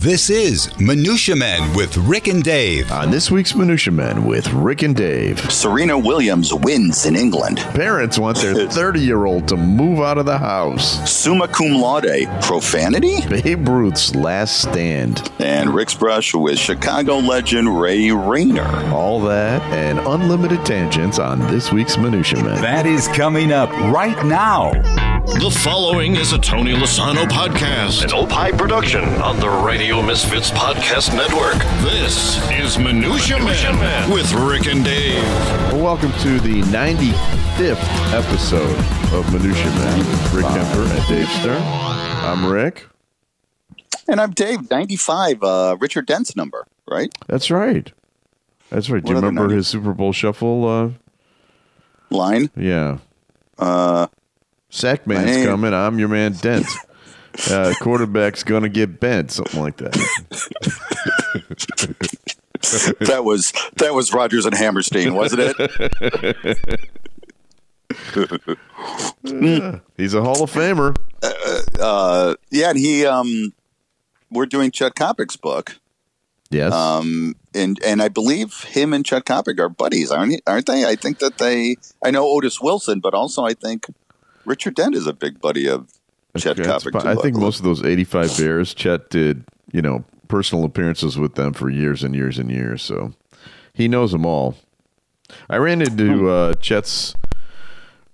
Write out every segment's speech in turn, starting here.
This is Minutia Men with Rick and Dave. On this week's Minutia Men with Rick and Dave, Serena Williams wins in England. parents want their 30 year old to move out of the house. Summa cum laude, profanity, Babe Ruth's last stand. and Rick's brush with Chicago legend Ray Rayner. All that and unlimited tangents on this week's Minutia Men. That is coming up right now. The following is a Tony Lasano podcast, an Opie production on the Radio Misfits Podcast Network. This is Minutia, Man, with Rick and Dave. Welcome to the 95th episode of Minutia Man with Rick Kaempfer and Dave Stern. I'm Rick. And I'm Dave, 95, uh, Richard Dent's number, right? That's right. That's right. Do you What other remember 90? his Super Bowl shuffle? Uh, Line. yeah. Uh, Sack man's Man. coming. I'm your man, Dent. Uh, quarterback's gonna get bent, something like that. that was that was Rodgers and Hammerstein, wasn't it? He's a Hall of Famer. uh, yeah, and he um, we're doing Chet Coppock's book. Yes. Um, and and I believe him and Chet Coppock are buddies, aren't he, aren't they? I think that they. I know Otis Wilson, but also I think Richard Dent is a big buddy of Chet Coppock. too, I think most of those 85 Bears, Chet did, you know, personal appearances with them for years and years and years. So he knows them all. I ran into uh, Chet's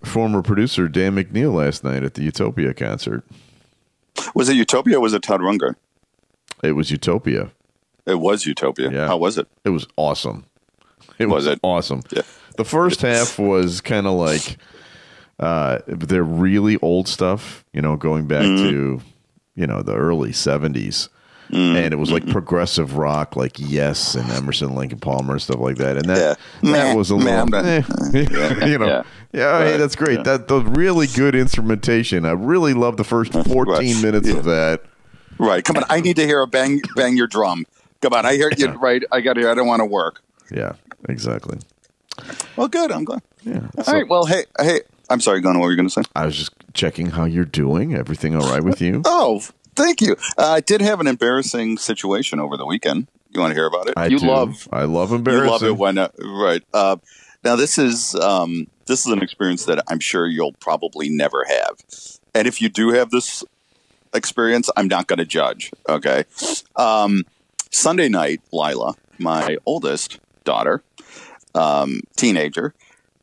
former producer, Dan McNeil, last night at the Utopia concert. was it Utopia. or Was it Todd Rundgren? It was Utopia. It was Utopia. Yeah. How was it? It was awesome. It was, Was it? awesome. Yeah. The first half was kind of like uh, they're really old stuff, you know, going back Mm-hmm. to you know the early seventies, Mm-hmm. and it was like progressive rock, like Yes and Emerson, Lake and Palmer, and stuff like that. And that Yeah. that was a little, eh, you know, yeah, Yeah. hey, that's great. That the really good instrumentation. I really love the first fourteen minutes of that. Right. Come on. I need to hear a bang bang your drum. Come on. I hear you. Right. I got to hear. I don't want to work. Yeah, exactly. Well, good. I'm glad. Yeah. All So- right. Well, hey, hey. I'm sorry. Going. What were you going to say? I was just checking how you're doing. Everything all right with you? Oh, thank you. Uh, I did have an embarrassing situation over the weekend. You want to hear about it? I you do. love I love embarrassing. you love it when uh, right. Uh, now this is um, this is an experience that I'm sure you'll probably never have, and if you do have this experience, I'm not going to judge. Okay. Um, Sunday night, Lila, my oldest daughter, um, teenager,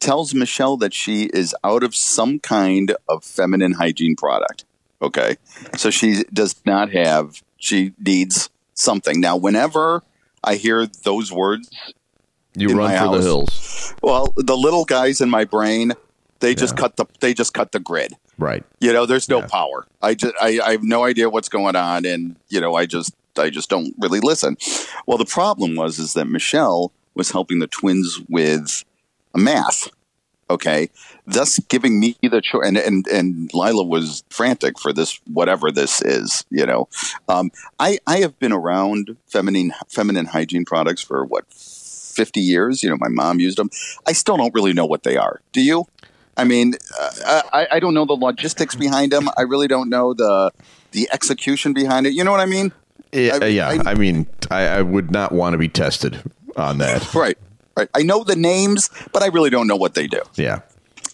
tells Michelle that she is out of some kind of feminine hygiene product. Okay. So she does not have, she needs something. Now, whenever I hear those words, you run for the hills, well, the little guys in my brain, they just cut the, they just cut the grid. right? You know, there's no Yeah. power. I just, I, I have no idea what's going on, and you know, I just, I just don't really listen. Well, the problem was is that Michelle was helping the twins with math. Okay, thus giving me the choice, and and and Lila was frantic for this, whatever this is. You know, um, I I have been around feminine feminine hygiene products for what fifty years. You know, my mom used them. I still don't really know what they are. Do you? I mean, uh, I, I don't know the logistics behind them. I really don't know the the execution behind it. You know what I mean? Yeah, I- yeah. I, I- mean, I, I would not want to be tested on that. Right, right. I know the names, but I really don't know what they do. Yeah,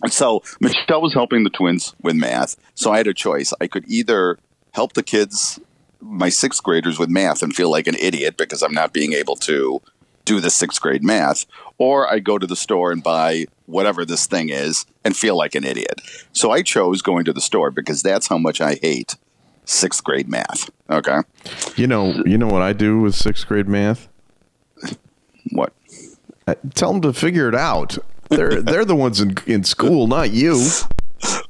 And so Michelle was helping the twins with math. So I had a choice. I could either help the kids, my sixth graders, with math and feel like an idiot because I'm not being able to do the sixth grade math, or I go to the store and buy whatever this thing is and feel like an idiot. So I chose going to the store because that's how much I hate sixth grade math. Okay. you know, you know what I do with sixth grade math? What? Tell them to figure it out. They're they're the ones in in school, not you.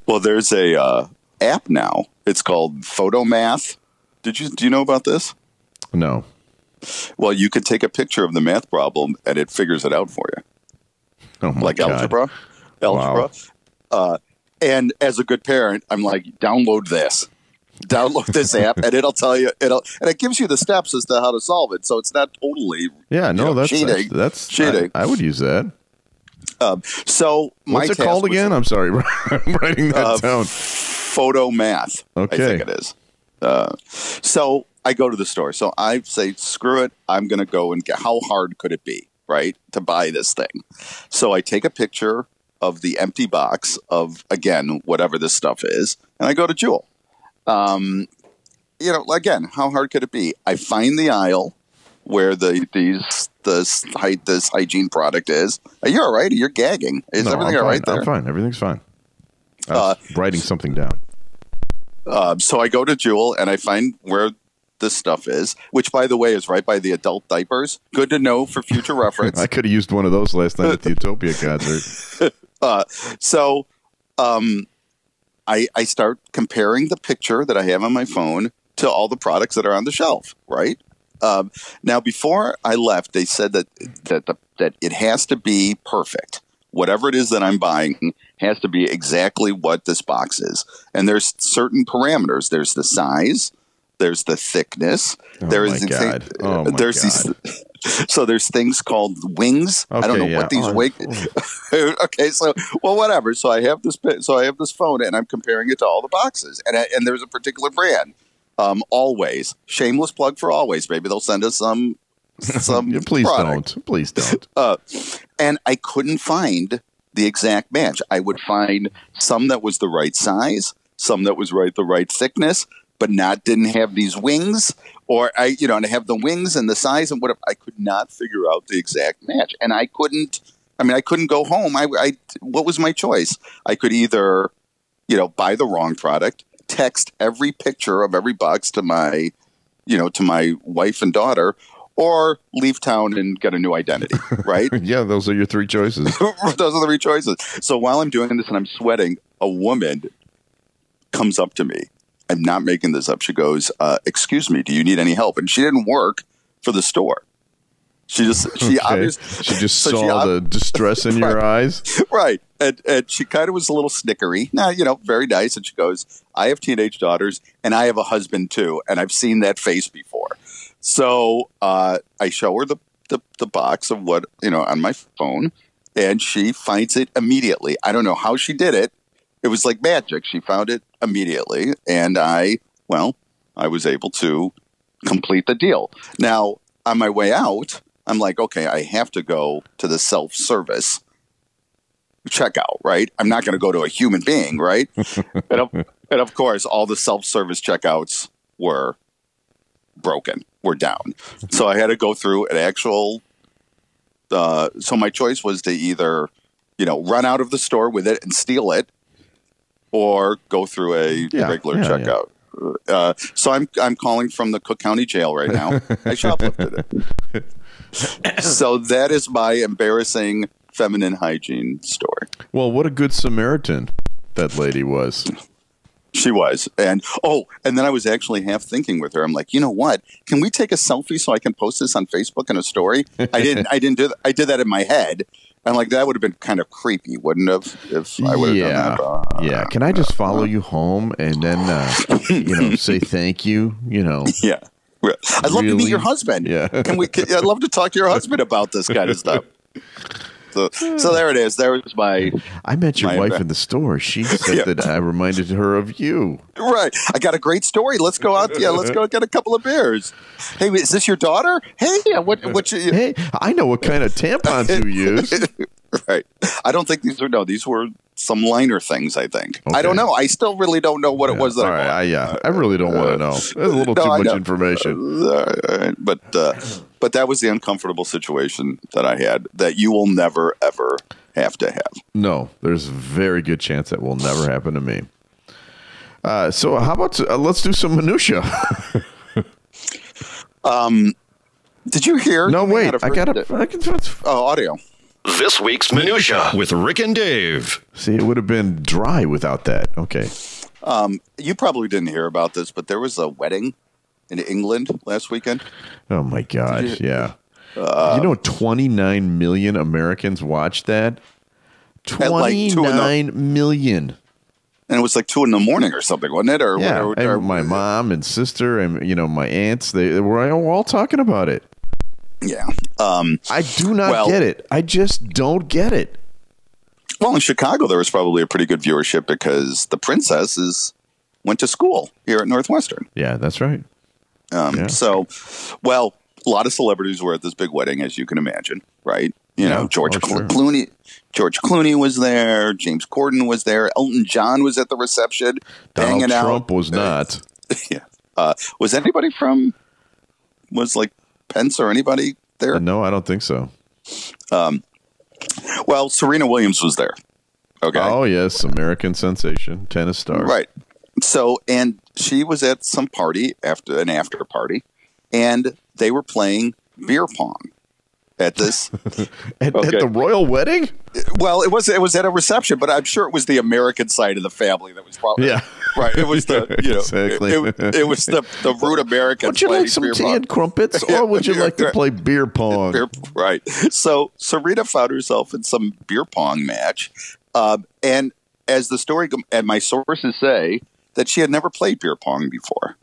Well, there's a uh, app now. It's called Photomath. Did you do you know about this? No. Well, you could take a picture of the math problem and it figures it out for you, Oh my like God. algebra. Algebra. Uh, and as a good parent, I'm like, download this. Download this app, and it'll tell you it'll, and it gives you the steps as to how to solve it. So it's not totally Yeah, no, you know, that's cheating. that's, that's cheating. I, I would use that. Um, so my What's it called was, again? I'm sorry, I'm writing that Uh, down. Photo math. I Okay. think it is. Uh, so I go to the store. So I say, screw it. I'm going to go and get. How hard could it be, right, to buy this thing? So I take a picture of the empty box of again whatever this stuff is, and I go to Jewel. Um, you know, again, how hard could it be? I find the aisle where the these this this hygiene product is. Are you all right? You're gagging. Is No, everything I'm all fine. there? I'm fine. Everything's fine. I was writing something down. Um, so I go to Jewel and I find where this stuff is, which, by the way, is right by the adult diapers. Good to know for future reference. I could have used one of those last night at the Utopia concert. Uh, so um, I, I start comparing the picture that I have on my phone to all the products that are on the shelf, right? Um, now, before I left, they said that that the, that it has to be perfect. Whatever it is that I'm buying has to be exactly what this box is, and there's certain parameters. There's the size, there's the thickness, Oh there's my the God. Oh my there's these. So there's things called wings. I don't know yeah. what these Oh, wings. okay, so well, whatever. So I have this. So I have this phone, and I'm comparing it to all the boxes, and I, and there's a particular brand. Um, always shameless plug for always. Maybe they'll send us some some. Yeah, please product. don't. Please don't. Uh, and I couldn't find the exact match. I would find some that was the right size, some that was right the right thickness, but not didn't have these wings, or I, you know, and I have the wings and the size and whatever. I could not figure out the exact match, and I couldn't. I mean, I couldn't go home. I, I what was my choice? I could either, you know, buy the wrong product, text every picture of every box to my, you know, to my wife and daughter, or leave town and get a new identity, right? Yeah, those are your three choices. Those are the three choices. So while I'm doing this and I'm sweating, a woman comes up to me. I'm not making this up. She goes, uh, "Excuse me, do you need any help?" And she didn't work for the store. She just she Okay. obviously She just so she saw ob- the distress in your eyes. right, and and she kind of was a little snickery. Now you know, very nice. And she goes, "I have teenage daughters, and I have a husband too, and I've seen that face before." So uh, I show her the, the the box of what you know on my phone, and she finds it immediately. I don't know how she did it. It was like magic. She found it immediately, and I well, I was able to complete the deal. Now on my way out, I'm like, okay, I have to go to the self service checkout, right? I'm not going to go to a human being, right? and, of, and of course, all the self service checkouts were broken, were down. So I had to go through an actual. Uh, so my choice was to either, you know, run out of the store with it and steal it, or go through a Yeah, regular yeah, checkout. Uh, so I'm I'm calling from the Cook County Jail right now. I shoplifted it. so that is my embarrassing feminine hygiene story. Well, what a good Samaritan that lady was. She was, and oh, and then I was actually half thinking with her. I'm like, you know what? Can we take a selfie so I can post this on Facebook in a story? I didn't. I didn't do. That. I did that in my head. I'm like, that would have been kind of creepy, wouldn't have? If I would have yeah, done that. Uh, yeah. Can I just follow you home and then, uh, you know, say thank you? You know, yeah. I'd love to meet your husband. Yeah. Can we? Can, I'd love to talk to your husband about this kind of stuff. So, so hmm. there it is. There was my I met your My- wife in the store. She said Yeah. that I reminded her of you. right. I got a great story. Let's go out. Yeah, let's go get a couple of beers. Hey, is this your daughter? Hey, yeah. What? What? You, Hey, I know what kind of tampons you use. Right. I don't think these were no. These were some liner things. I think. I don't know. I still really don't know what it was that All I right. I, yeah, I really don't want to know. That's a little No, too much information. Uh, right. But uh, but that was the uncomfortable situation that I had that you will never ever have to have. No, there's a very good chance that will never happen to me. Uh, so how about uh, let's do some minutia? Um, did you hear? no, wait, I got it. I can, Oh, audio. This week's Minutia with Rick and Dave. see, it would have been dry without that. Okay. Um, You probably didn't hear about this, but there was a wedding in England last weekend. Oh my gosh, yeah. you know, 29 million Americans watched that. At like two in the- 29 million. And it was like two in the morning or something, wasn't it? Or, Yeah, or, and or- my mom and sister and you know my aunts they, they were all talking about it. Yeah. Um, I do not Well- get it. I just don't get it. well, in Chicago, there was probably a pretty good viewership because the princess is went to school here at Northwestern. Yeah, that's right. Um, Yeah. So, well, a lot of celebrities were at this big wedding, as you can imagine, right? You Yeah. know, George Oh, Clo- sure. Clooney. George Clooney was there. James Corden was there. Elton John was at the reception, Donald Trump out. was not. yeah. Uh, was anybody from? Was like Pence or anybody there? No, I don't think so. Um, Well, Serena Williams was there. Okay. Oh yes, American sensation, tennis star. Right. So, and she was at some party after an after party, and they were playing beer pong at this. At, Okay. at the royal wedding. well, it was it was at a reception, but I'm sure it was the American side of the family that was probably Yeah. right. It was the you know Exactly. it, it, it was the the root Americans. Would you like some tea pong. and crumpets, or would you like to play beer pong? Beer- right. So Serena found herself in some beer pong match, um, and as the story and my sources say that she had never played beer pong before,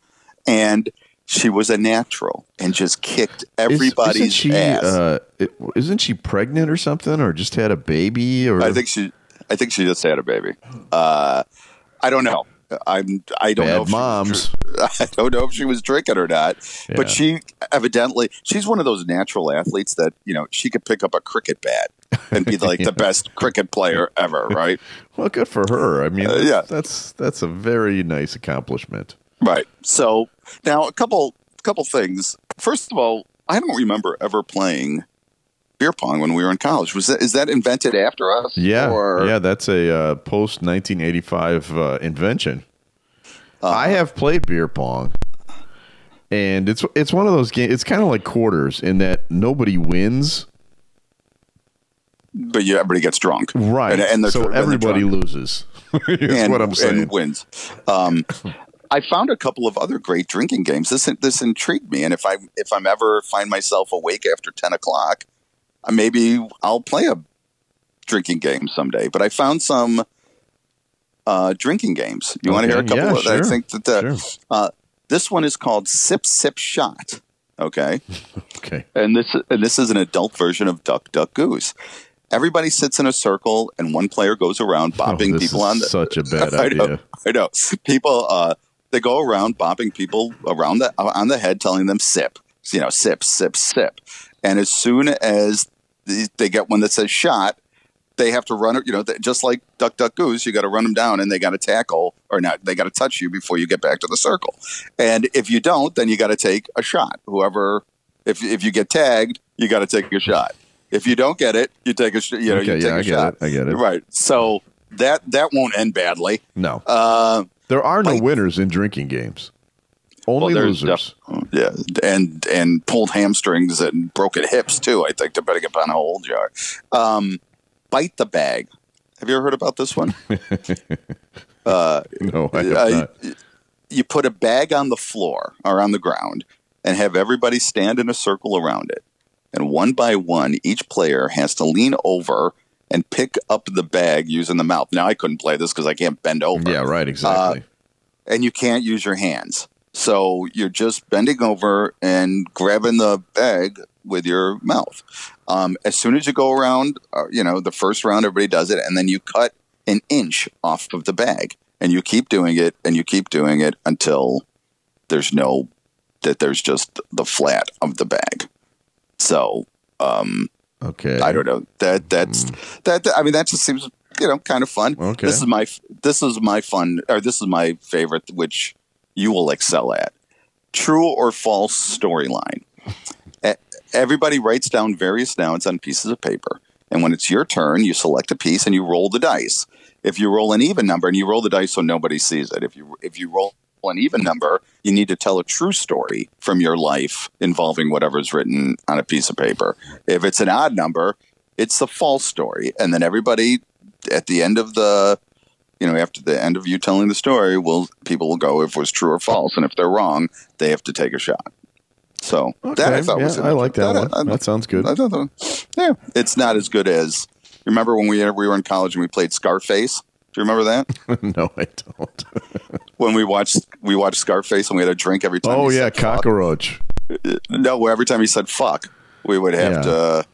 and she was a natural and just kicked everybody's isn't she, ass. Uh, it, isn't she pregnant or something, or just had a baby? Or I think she, I think she just had a baby. Uh, I don't know. I'm. I don't know. bad if she was moms. I don't know if she was drinking or not, Yeah. but she evidently she's one of those natural athletes that you know she could pick up a cricket bat and be like the best cricket player ever, right? Well, good for her. I mean, Uh, yeah. that's that's a very nice accomplishment. Right. So now a couple couple things. First of all, I don't remember ever playing beer pong when we were in college. Was that is that invented after us? Yeah, Or, yeah, that's a uh, post 1985 uh, invention. Uh-huh. I have played beer pong, and it's it's one of those games. It's kind of like quarters in that nobody wins, but yeah, everybody gets drunk, right? And, and so everybody loses. Is and, what I'm saying. and wins. Um, I found a couple of other great drinking games. This this intrigued me, and if I if I'm ever find myself awake after ten o'clock, uh, maybe I'll play a drinking game someday. But I found some uh, drinking games. You want to hear a couple? yeah, of, sure, I think that the, sure. uh, this one is called Sip Sip Shot. Okay Okay. and this and this is an adult version of Duck Duck Goose. Everybody sits in a circle, and one player goes around bopping Oh, people on the. such a bad I know, idea. I know. People, uh, they go around bopping people around the on the head, telling them sip, you know, sip, sip, sip. And as soon as they get one that says shot, they have to run it. You know, just like Duck Duck Goose, you got to run them down, and they got to tackle or not. They got to touch you before you get back to the circle. And if you don't, then you got to take a shot. Whoever, if if you get tagged, you got to take a shot. If you don't get it, you take a you know Okay, you take yeah, a I get shot. it, I get it. Right. So that that won't end badly. No, Uh, there are no like- winners in drinking games. Only well, losers. def- yeah, and and pulled hamstrings and broken hips too. I think depending upon how old you are. Um, bite the bag. Have you ever heard about this one? uh, no, I have uh, not. you put a bag on the floor or on the ground and have everybody stand in a circle around it. And one by one, each player has to lean over and pick up the bag using the mouth. Now, I couldn't play this because I can't bend over. Yeah, right. Exactly. and you can't use your hands. So you're just bending over and grabbing the bag with your mouth. Um, as soon as you go around, uh, you know, the first round, everybody does it, and then you cut an inch off of the bag, and you keep doing it, and you keep doing it until there's no, that there's just the flat of the bag. So um, okay. I don't know that that's hmm. that. I mean, that just seems you know kind of fun. Okay. This is my this is my fun or this is my favorite, which you will excel at. True or false storyline. Everybody writes down various nouns on pieces of paper, and when it's your turn, you select a piece and you roll the dice. If you roll an even number, and you roll the dice so nobody sees it. If you if you roll an even number, you need to tell a true story from your life involving whatever's written on a piece of paper. If it's an odd number, it's a false story, and then everybody at the end of the you know after the end of you telling the story will people will go if it was true or false and if they're wrong they have to take a shot so that i Okay, thought was I like that I- one. I- uh, That sounds good. I thought that- yeah it's not as good as remember when we we were in college and we played scarface do you remember that no, I don't. when we watched we watched scarface and we had a drink every time oh he yeah, said fuck? cockroach. no every time he said fuck we would have Yeah. to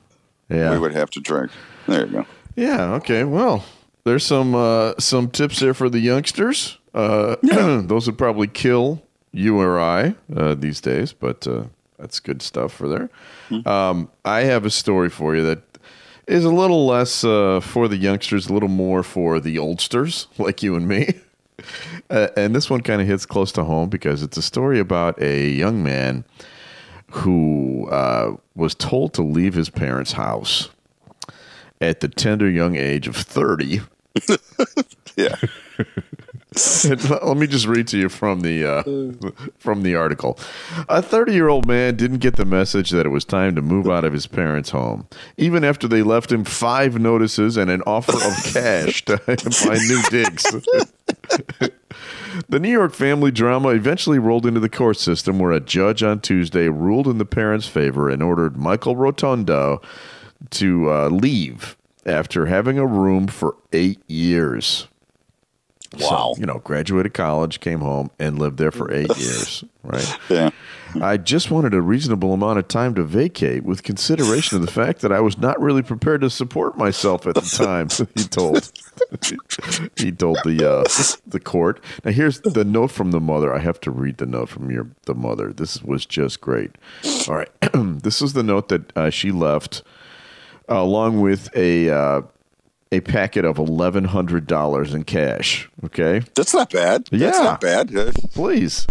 Yeah. we would have to drink there you go Yeah. Okay. Well, there's some uh, some tips there for the youngsters. Uh, those would probably kill you or I uh, these days, but uh, that's good stuff for there. Um, I have a story for you that is a little less uh, for the youngsters, a little more for the oldsters like you and me. Uh, and this one kind of hits close to home because it's a story about a young man who uh, was told to leave his parents' house at the tender young age of 30 Yeah. Let me just read to you from the uh, from the article. A 30 year old man didn't get the message that it was time to move out of his parents' home, even after they left him five notices and an offer of cash to find new digs. the New York family drama eventually rolled into the court system, where a judge on Tuesday ruled in the parents' favor and ordered Michael Rotondo to uh, leave after having a room for eight years. Wow. So, you know, graduated college, came home, and lived there for eight years. Right. Yeah. I just wanted a reasonable amount of time to vacate with consideration of the fact that I was not really prepared to support myself at the time, he told. he told the uh, the court. Now here's the note from the mother. I have to read the note from your the mother. This was just great. All right. this is the note that uh, she left uh, along with a uh, a packet of eleven hundred dollars in cash. Okay, That's not bad. That's Yeah. not bad. Please,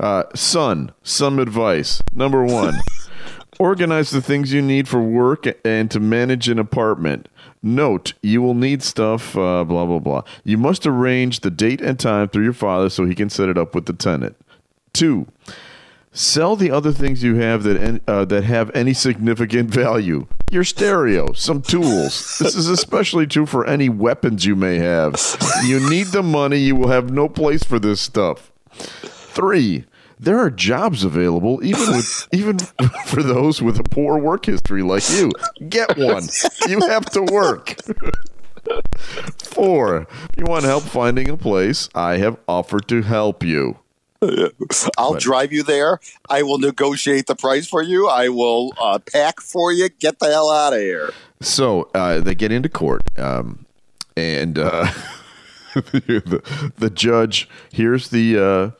uh, son, some advice. Number one, organize the things you need for work and to manage an apartment. Note: You will need stuff. Uh, blah blah blah. You must arrange the date and time through your father so he can set it up with the tenant. Two. Sell the other things you have that uh, that have any significant value. Your stereo, some tools. This is especially true for any weapons you may have. You need the money. You will have no place for this stuff. Three. There are jobs available, even with even for those with a poor work history like you. Get one. You have to work. Four. If you want help finding a place, I have offered to help you. I'll drive you there. I will negotiate the price for you. I will uh, pack for you. Get the hell out of here. So uh, they get into court, um, and uh, the, the judge here's the uh,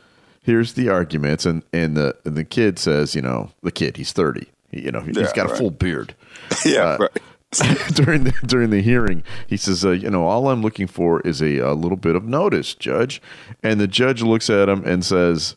here's the arguments, and and the and the kid says, you know, the kid, he's thirty, you know, he's Yeah, got a full beard. Yeah, Uh, right. during the during the hearing, he says, uh, "You know, all I'm looking for is a, a little bit of notice, Judge." And the judge looks at him and says,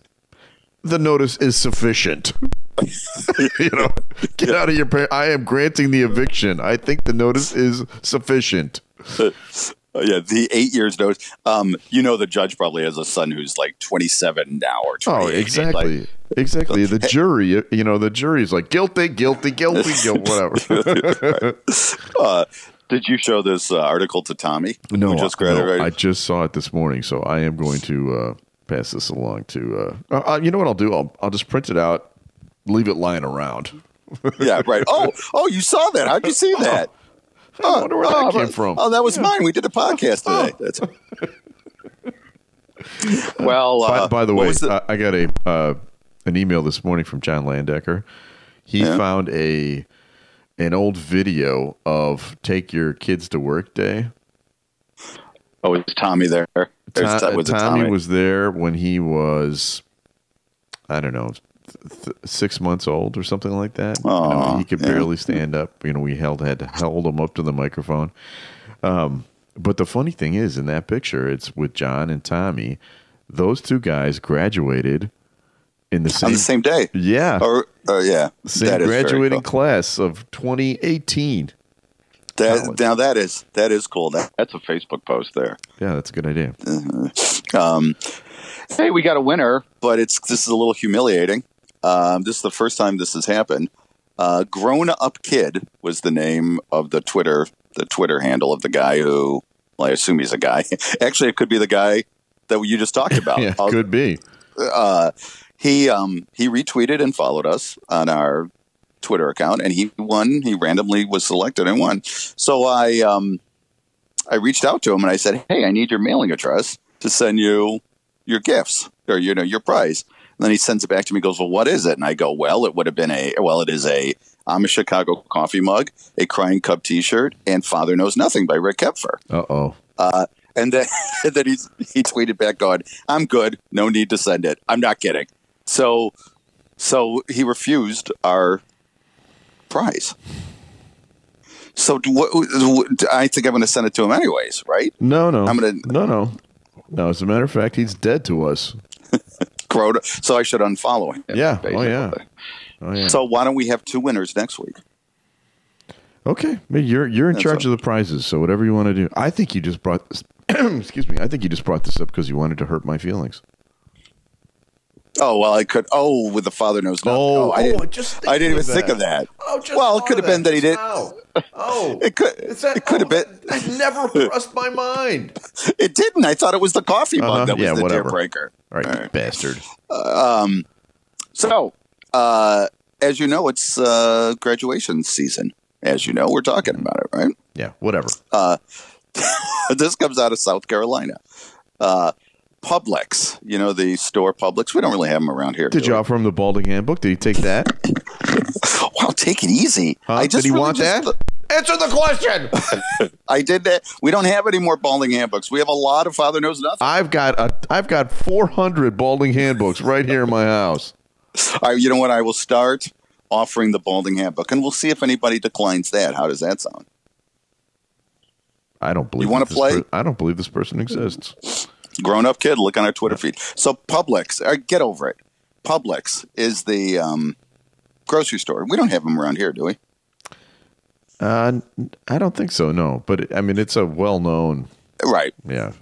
"The notice is sufficient." you know, get out of your. Par- I am granting the eviction. I think the notice is sufficient. Yeah, the eight years notice. Um, you know, the judge probably has a son who's like 27 now or 28. Oh, exactly, Like, exactly. The jury, you know, the jury's like guilty, guilty, guilty, guilty, whatever. uh, did you show this uh, article to Tommy? No, just I- no. I just saw it this morning, so I am going to uh, pass this along to. Uh, uh, you know what I'll do? I'll I'll just print it out, leave it lying around. yeah, right. Oh, oh, you saw that? How'd you see that? I wonder where that oh, came but- from. Oh, that was mine. We did a podcast today. That's well. by, Uh, by the way, the- I, I got a uh, an email this morning from John Landecker. He Yeah. found a an old video of "Take Your Kids to Work Day." oh, is Tommy there? There's, To- was it Tommy, was there when he was, I don't know, th- th- six months old or something like that. You know, he could yeah. barely stand up. You know, we held had to hold him up to the microphone. Um, but the funny thing is, in that picture, it's with John and Tommy. Those two guys graduated in the same, on the same day. yeah, Or, or yeah, same that is graduating cool. class of 2018. That, now that is that is cool. That, that's a Facebook post there. Yeah, that's a good idea. Um, hey, we got a winner, but it's this is a little humiliating. Um, this is the first time this has happened. Uh, Grown Up Kid was the name of the Twitter the Twitter handle of the guy who. Well, I assume he's a guy. Actually, it could be the guy that you just talked about. Yeah, I'll- could be. uh, he um, he retweeted and followed us on our Twitter account, and he won. He randomly was selected and won. So I um, I reached out to him and I said, "Hey, I need your mailing address to send you your gifts or you know your prize." And then he sends it back to me. Goes, "Well, what is it?" And I go, "Well, it would have been a well, it is a I'm a Chicago coffee mug, a Crying Cub T-shirt, and Father Knows Nothing by Rick Kaempfer." Uh oh. Uh, And then, and then he's, he tweeted back going, I'm good. No need to send it. I'm not kidding. So, so he refused our prize. So what, what- I think I'm going to send it to him anyways, right? No, no, I'm gonna- no, no, no. As a matter of fact, he's dead to us. Crota. So I should unfollow him. Yeah. Oh, yeah. Oh yeah. So why don't we have two winners next week? Okay, you're you're in That's charge of the prizes, so whatever you want to do. I think you just brought this. excuse me. I think you just brought this up because you wanted to hurt my feelings. Oh well, I could. Oh, with the father knows nothing. Oh, I oh, didn't, just I didn't even of think of that. that. Oh, just well, it could have been that he did. Oh, It could. That- it could have oh, been. That, that never crossed my mind. It didn't. I thought it was the coffee mug Uh-huh, that was yeah, the whatever. deal breaker. All right, All you right. bastard. Um, so, uh, as you know, it's uh, graduation season. As you know, we're talking about it, right? Yeah, whatever. Uh, this comes out of South Carolina. Uh, Publix, you know the store Publix. We don't really have them around here. Did you offer him the balding handbook? Did he take that? Wow, take it easy. Huh? I just Did he really want just- that? Answer the question. I did that. We don't have any more balding handbooks. We have a lot of Father Knows Nothing. I've got a I've got 400 balding handbooks right here in my house. Right, you know what? I will start offering the balding handbook, and we'll see if anybody declines that. How does that sound? I don't believe. You that this play? I don't believe this person exists. Grown up kid, look on our Twitter feed. So Publix, uh, get over it. Publix is the um, grocery store. We don't have them around here, do we? Uh, I don't think so. No, but I mean, it's a well-known. Right. Yeah.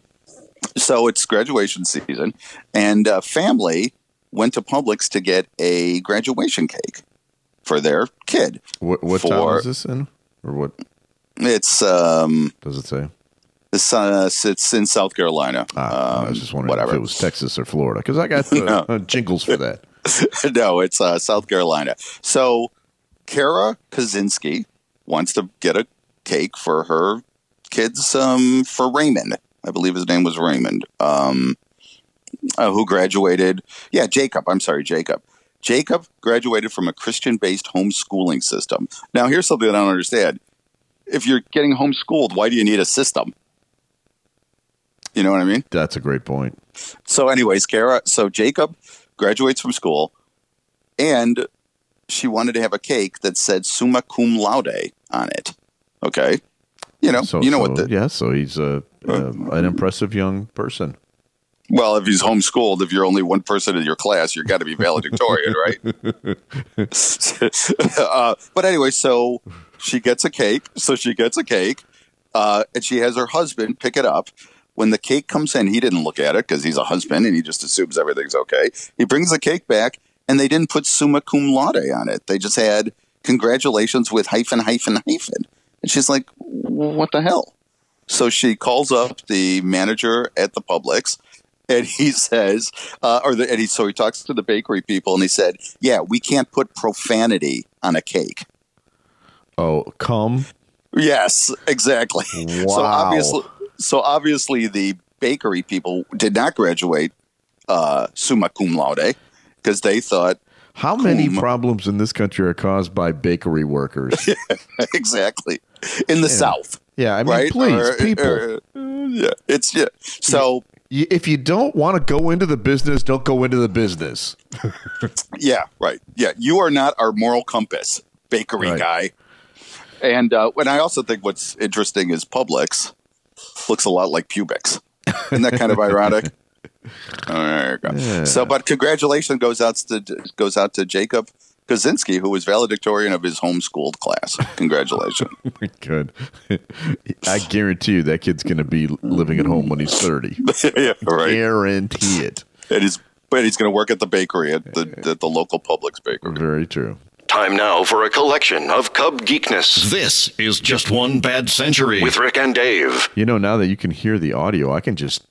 So it's graduation season, and uh, family went to Publix to get a graduation cake for their kid. What what town is this in, or what It's um, does it say? It's, uh, it's in South Carolina. Ah, I Um, was just wondering whatever. if it was Texas or Florida because I got the No. uh, jingles for that. no, it's uh, South Carolina. So Kara Koscinski wants to get a cake for her kids um, for Raymond. I believe his name was Raymond, um, uh, who graduated. Yeah, Jacob. I'm sorry, Jacob. Jacob graduated from a Christian based homeschooling system. Now, here's something that I don't understand. If you're getting homeschooled, why do you need a system? You know what I mean? That's a great point. So, anyways, Kara, so Jacob graduates from school and she wanted to have a cake that said summa cum laude on it. Okay. You know, So you know so, what the, yeah. So he's a, a an impressive young person. well, if he's homeschooled, if you're only one person in your class, you're got to be valedictorian, right? uh, but anyway, so she gets a cake. So she gets a cake uh, and she has her husband pick it up. When the cake comes in, he didn't look at it because he's a husband and he just assumes everything's okay. He brings the cake back and they didn't put summa cum laude on it. They just had congratulations with hyphen, hyphen, hyphen. And she's like, what the hell? So she calls up the manager at the Publix and he says, uh, or the, and he, so he talks to the bakery people and he said, yeah, we can't put profanity on a cake. Oh, come. Yes, exactly. So Wow. obviously, so obviously, the bakery people did not graduate uh, summa cum laude because they thought How many Cum. problems in this country are caused by bakery workers? exactly in the South, yeah, I mean, right? please, Or- people. or- yeah, it's yeah. So if you don't want to go into the business, don't go into the business. yeah, right. Yeah, you are not our moral compass, bakery Right. guy. And uh, and I also think what's interesting is Publix looks a lot like Pubix. Isn't that kind of ironic? Oh, there you go. Yeah. So, but congratulations goes out to goes out to Jacob Koscinski, who was valedictorian of his homeschooled class. Congratulations. Oh, Good. I guarantee you that kid's going to be living at home when he's 30. yeah, right. Guarantee it. And he's but he's going to work at the bakery at the at the local Publix bakery. Very true. Time now for a collection of Cub geekness. This is Just One Bad Century with Rick and Dave. You know, now that you can hear the audio, I can just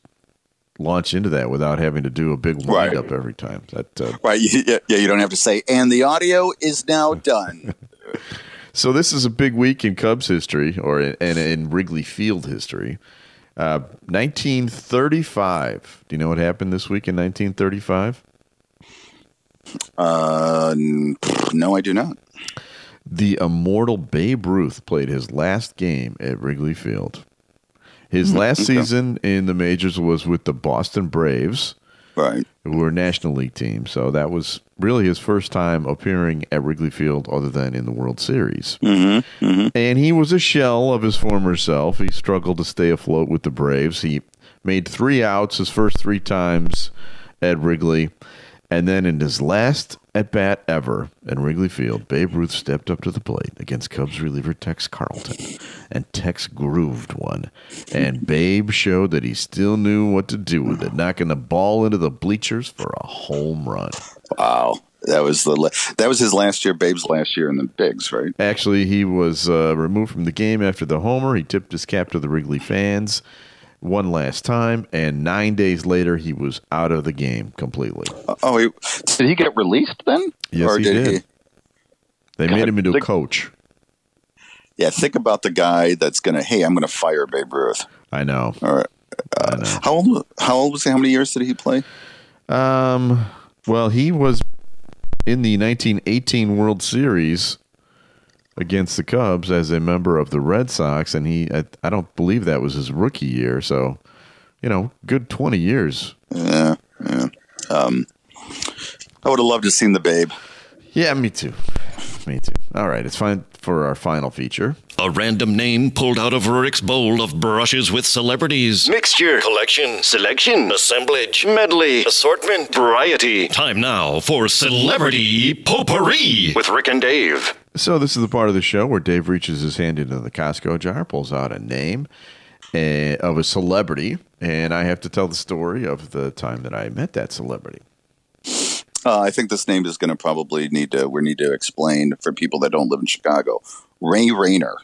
launch into that without having to do a big Right. up every time. That uh, Right? Yeah, yeah. You don't have to say. And the audio is now done. So this is a big week in Cubs history, or in, and in Wrigley Field history. Uh, 1935. Do you know what happened this week in 1935? Uh, no, I do not. The immortal Babe Ruth played his last game at Wrigley Field. His last season in the majors was with the Boston Braves, Right. who were a National League team. So that was really his first time appearing at Wrigley Field other than in the World Series. Mm-hmm. And he was a shell of his former self. He struggled to stay afloat with the Braves. He made three outs his first three times at Wrigley. And then in his last at bat ever at Wrigley Field, Babe Ruth stepped up to the plate against Cubs reliever Tex Carleton. And Tex grooved one. And Babe showed that he still knew what to do with it, knocking the ball into the bleachers for a home run. Wow. That was the la- that was his last year, Babe's last year in the bigs, right? Actually, he was uh, removed from the game after the homer. He tipped his cap to the Wrigley fans one last time, and nine days later, he was out of the game completely. Oh, he, did he get released then? Yes, he did. They made him into a coach. Yeah, think about the guy that's gonna. Hey, I'm gonna fire Babe Ruth. I know. All right. Know. How old? How old was he? How many years did he play? Um, well, he was in the 1918 World Series against the Cubs as a member of the Red Sox, and he I, I don't believe that was his rookie year. So, you know, good 20 years. Yeah, yeah. Um, I would have loved to have seen the Babe. Yeah, me too. Me too. All right, it's fine for our final feature. A random name pulled out of Rick's bowl of brushes with celebrities. Mixture, collection, selection, assemblage, medley, assortment, variety. Time now for Celebrity Potpourri with Rick and Dave. So this is the part of the show where Dave reaches his hand into the Costco jar, pulls out a name uh, of a celebrity, and I have to tell the story of the time that I met that celebrity. Uh, I think this name is going to probably need to we need to explain for people that don't live in Chicago. Ray Rayner.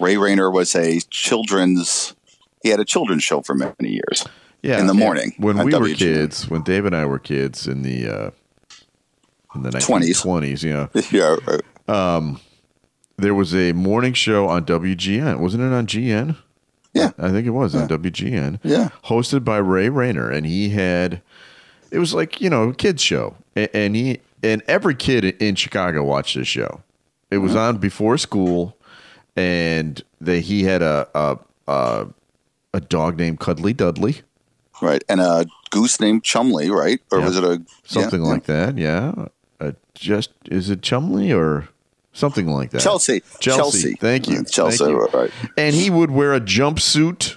Ray Rayner was a children's. He had a children's show for many years. Yeah, In the morning when we were kids, when Dave and I were kids in the uh, in the 20s. 1920s, you know, Yeah, uh, there was a morning show on WGN. Wasn't it on GN? yeah, I think it was on WGN. Yeah. Hosted by Ray Rayner. And he had, it was like, you know, a kid's show. And he, and every kid in Chicago watched this show. It was on before school. And they, he had a, a, a, a dog named Cuddly Dudley, right. And a goose named Chumley, right? Or Yeah. was it a something yeah, like that. Yeah. Uh, just, is it Chumley or something like that? Chelsea. Chelsea. Chelsea. Thank you. Uh, Chelsea. Thank you. Right. and he would wear a jumpsuit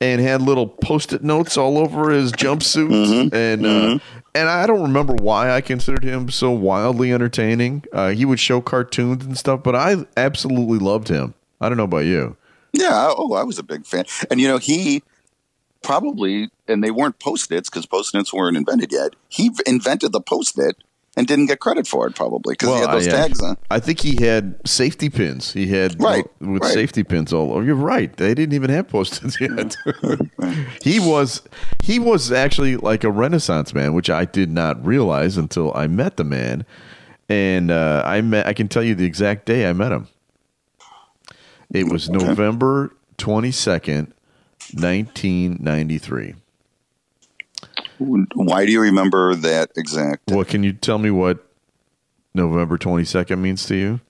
and had little post-it notes all over his jumpsuit Mm-hmm. and uh, and I don't remember why I considered him so wildly entertaining. Uh, he would show cartoons and stuff, but I absolutely loved him. I don't know about you. Yeah. Oh, I was a big fan. And you know, he probably, and they weren't post-its because post-its weren't invented yet. He invented the post-it and didn't get credit for it probably because he had those I, uh, tags on. I think he had safety pins. He had Right, with right. safety pins all over. You're right. They didn't even have post-its yet. he was he was actually like a renaissance man, which I did not realize until I met the man. And uh, I met. I can tell you the exact day I met him. It was November twenty second, nineteen ninety three. Why do you remember that exact? What can you tell me? What November twenty second means to you?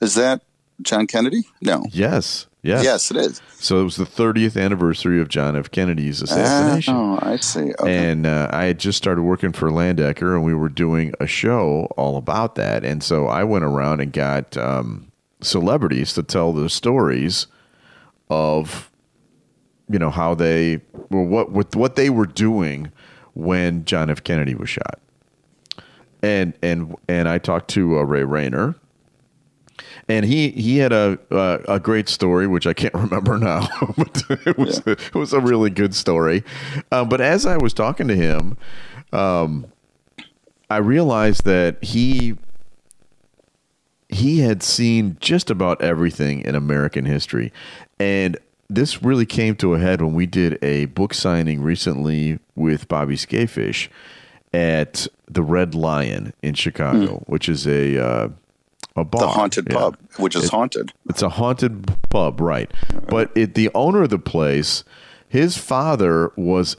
Is that John Kennedy? No. Yes. Yes. Yes, it is. So it was the 30th anniversary of John F. Kennedy's assassination. Oh, I see. Okay. And uh, I had just started working for Landecker, and we were doing a show all about that. And so I went around and got um, celebrities to tell the stories of, you know, how they, well, what what what they were doing when John F. Kennedy was shot. And and and I talked to uh, Ray Rayner, and he he had a uh, a great story which I can't remember now, but it was it was a really good story. Um, but as I was talking to him, um, I realized that he he had seen just about everything in American history, and this really came to a head when we did a book signing recently with Bobby Skafish at the Red Lion in Chicago, which is a uh, a bar, the haunted Yeah. pub, which is haunted. It's a haunted pub, right? But it, the owner of the place, his father was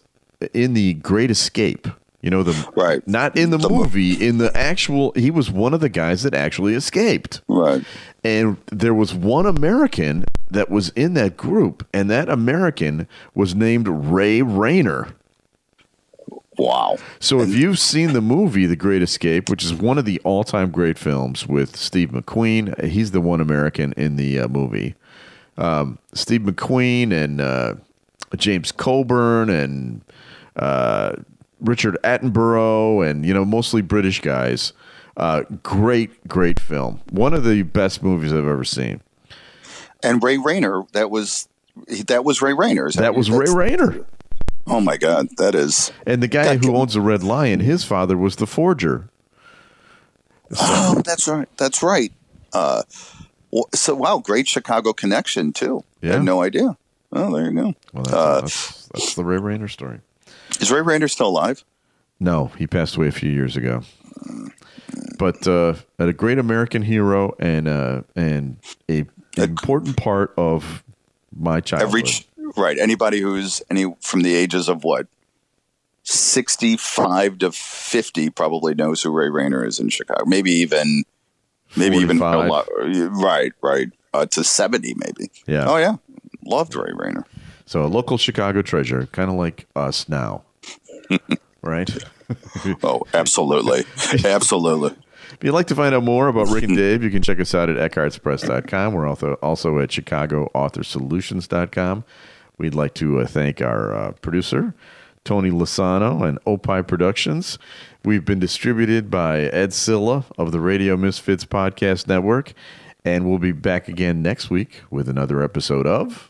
in the Great Escape You know the Right. not in the, The mo- movie, in the actual. He was one of the guys that actually escaped. Right. And there was one American that was in that group, and that American was named Ray Rayner. Wow. So if you've seen the movie The Great Escape, which is one of the all-time great films with Steve McQueen, uh, he's the one American in the uh, movie. Um, Steve McQueen and uh, James Coburn and uh, Richard Attenborough and you know mostly British guys. Uh, great, great film. One of the best movies I've ever seen. And Ray Rayner, that was that was Ray Rayner. is That was Ray Rayner. Oh my God, that is. And the guy who can- owns the Red Lion, his father was the forger. Oh, that's right. That's right. Uh, so wow, great Chicago connection too. I Yeah. had no idea. Oh, there you go. Well, that's, Uh, that's, that's the Ray Rayner story. Is Ray Rayner still alive? No, he passed away a few years ago. But uh, a great American hero and uh, and a an important part of my childhood. Every ch- right. Anybody who's any from the ages of what sixty-five to fifty probably knows who Ray Rayner is in Chicago. Maybe even, maybe even a lot. Right, right. Uh, to seventy, maybe. Yeah. Oh yeah, loved Ray Rayner. So a local Chicago treasure, kind of like us now, right? Oh, absolutely, absolutely. If you'd like to find out more about Rick and Dave, you can check us out at eckhartzpress.com. We're also also at chicagoauthorsolutions.com. We'd like to uh, thank our uh, producer, Tony Lasano, and Opie Productions. We've been distributed by Ed Zyla of the Radio Misfits Podcast Network, and we'll be back again next week with another episode of.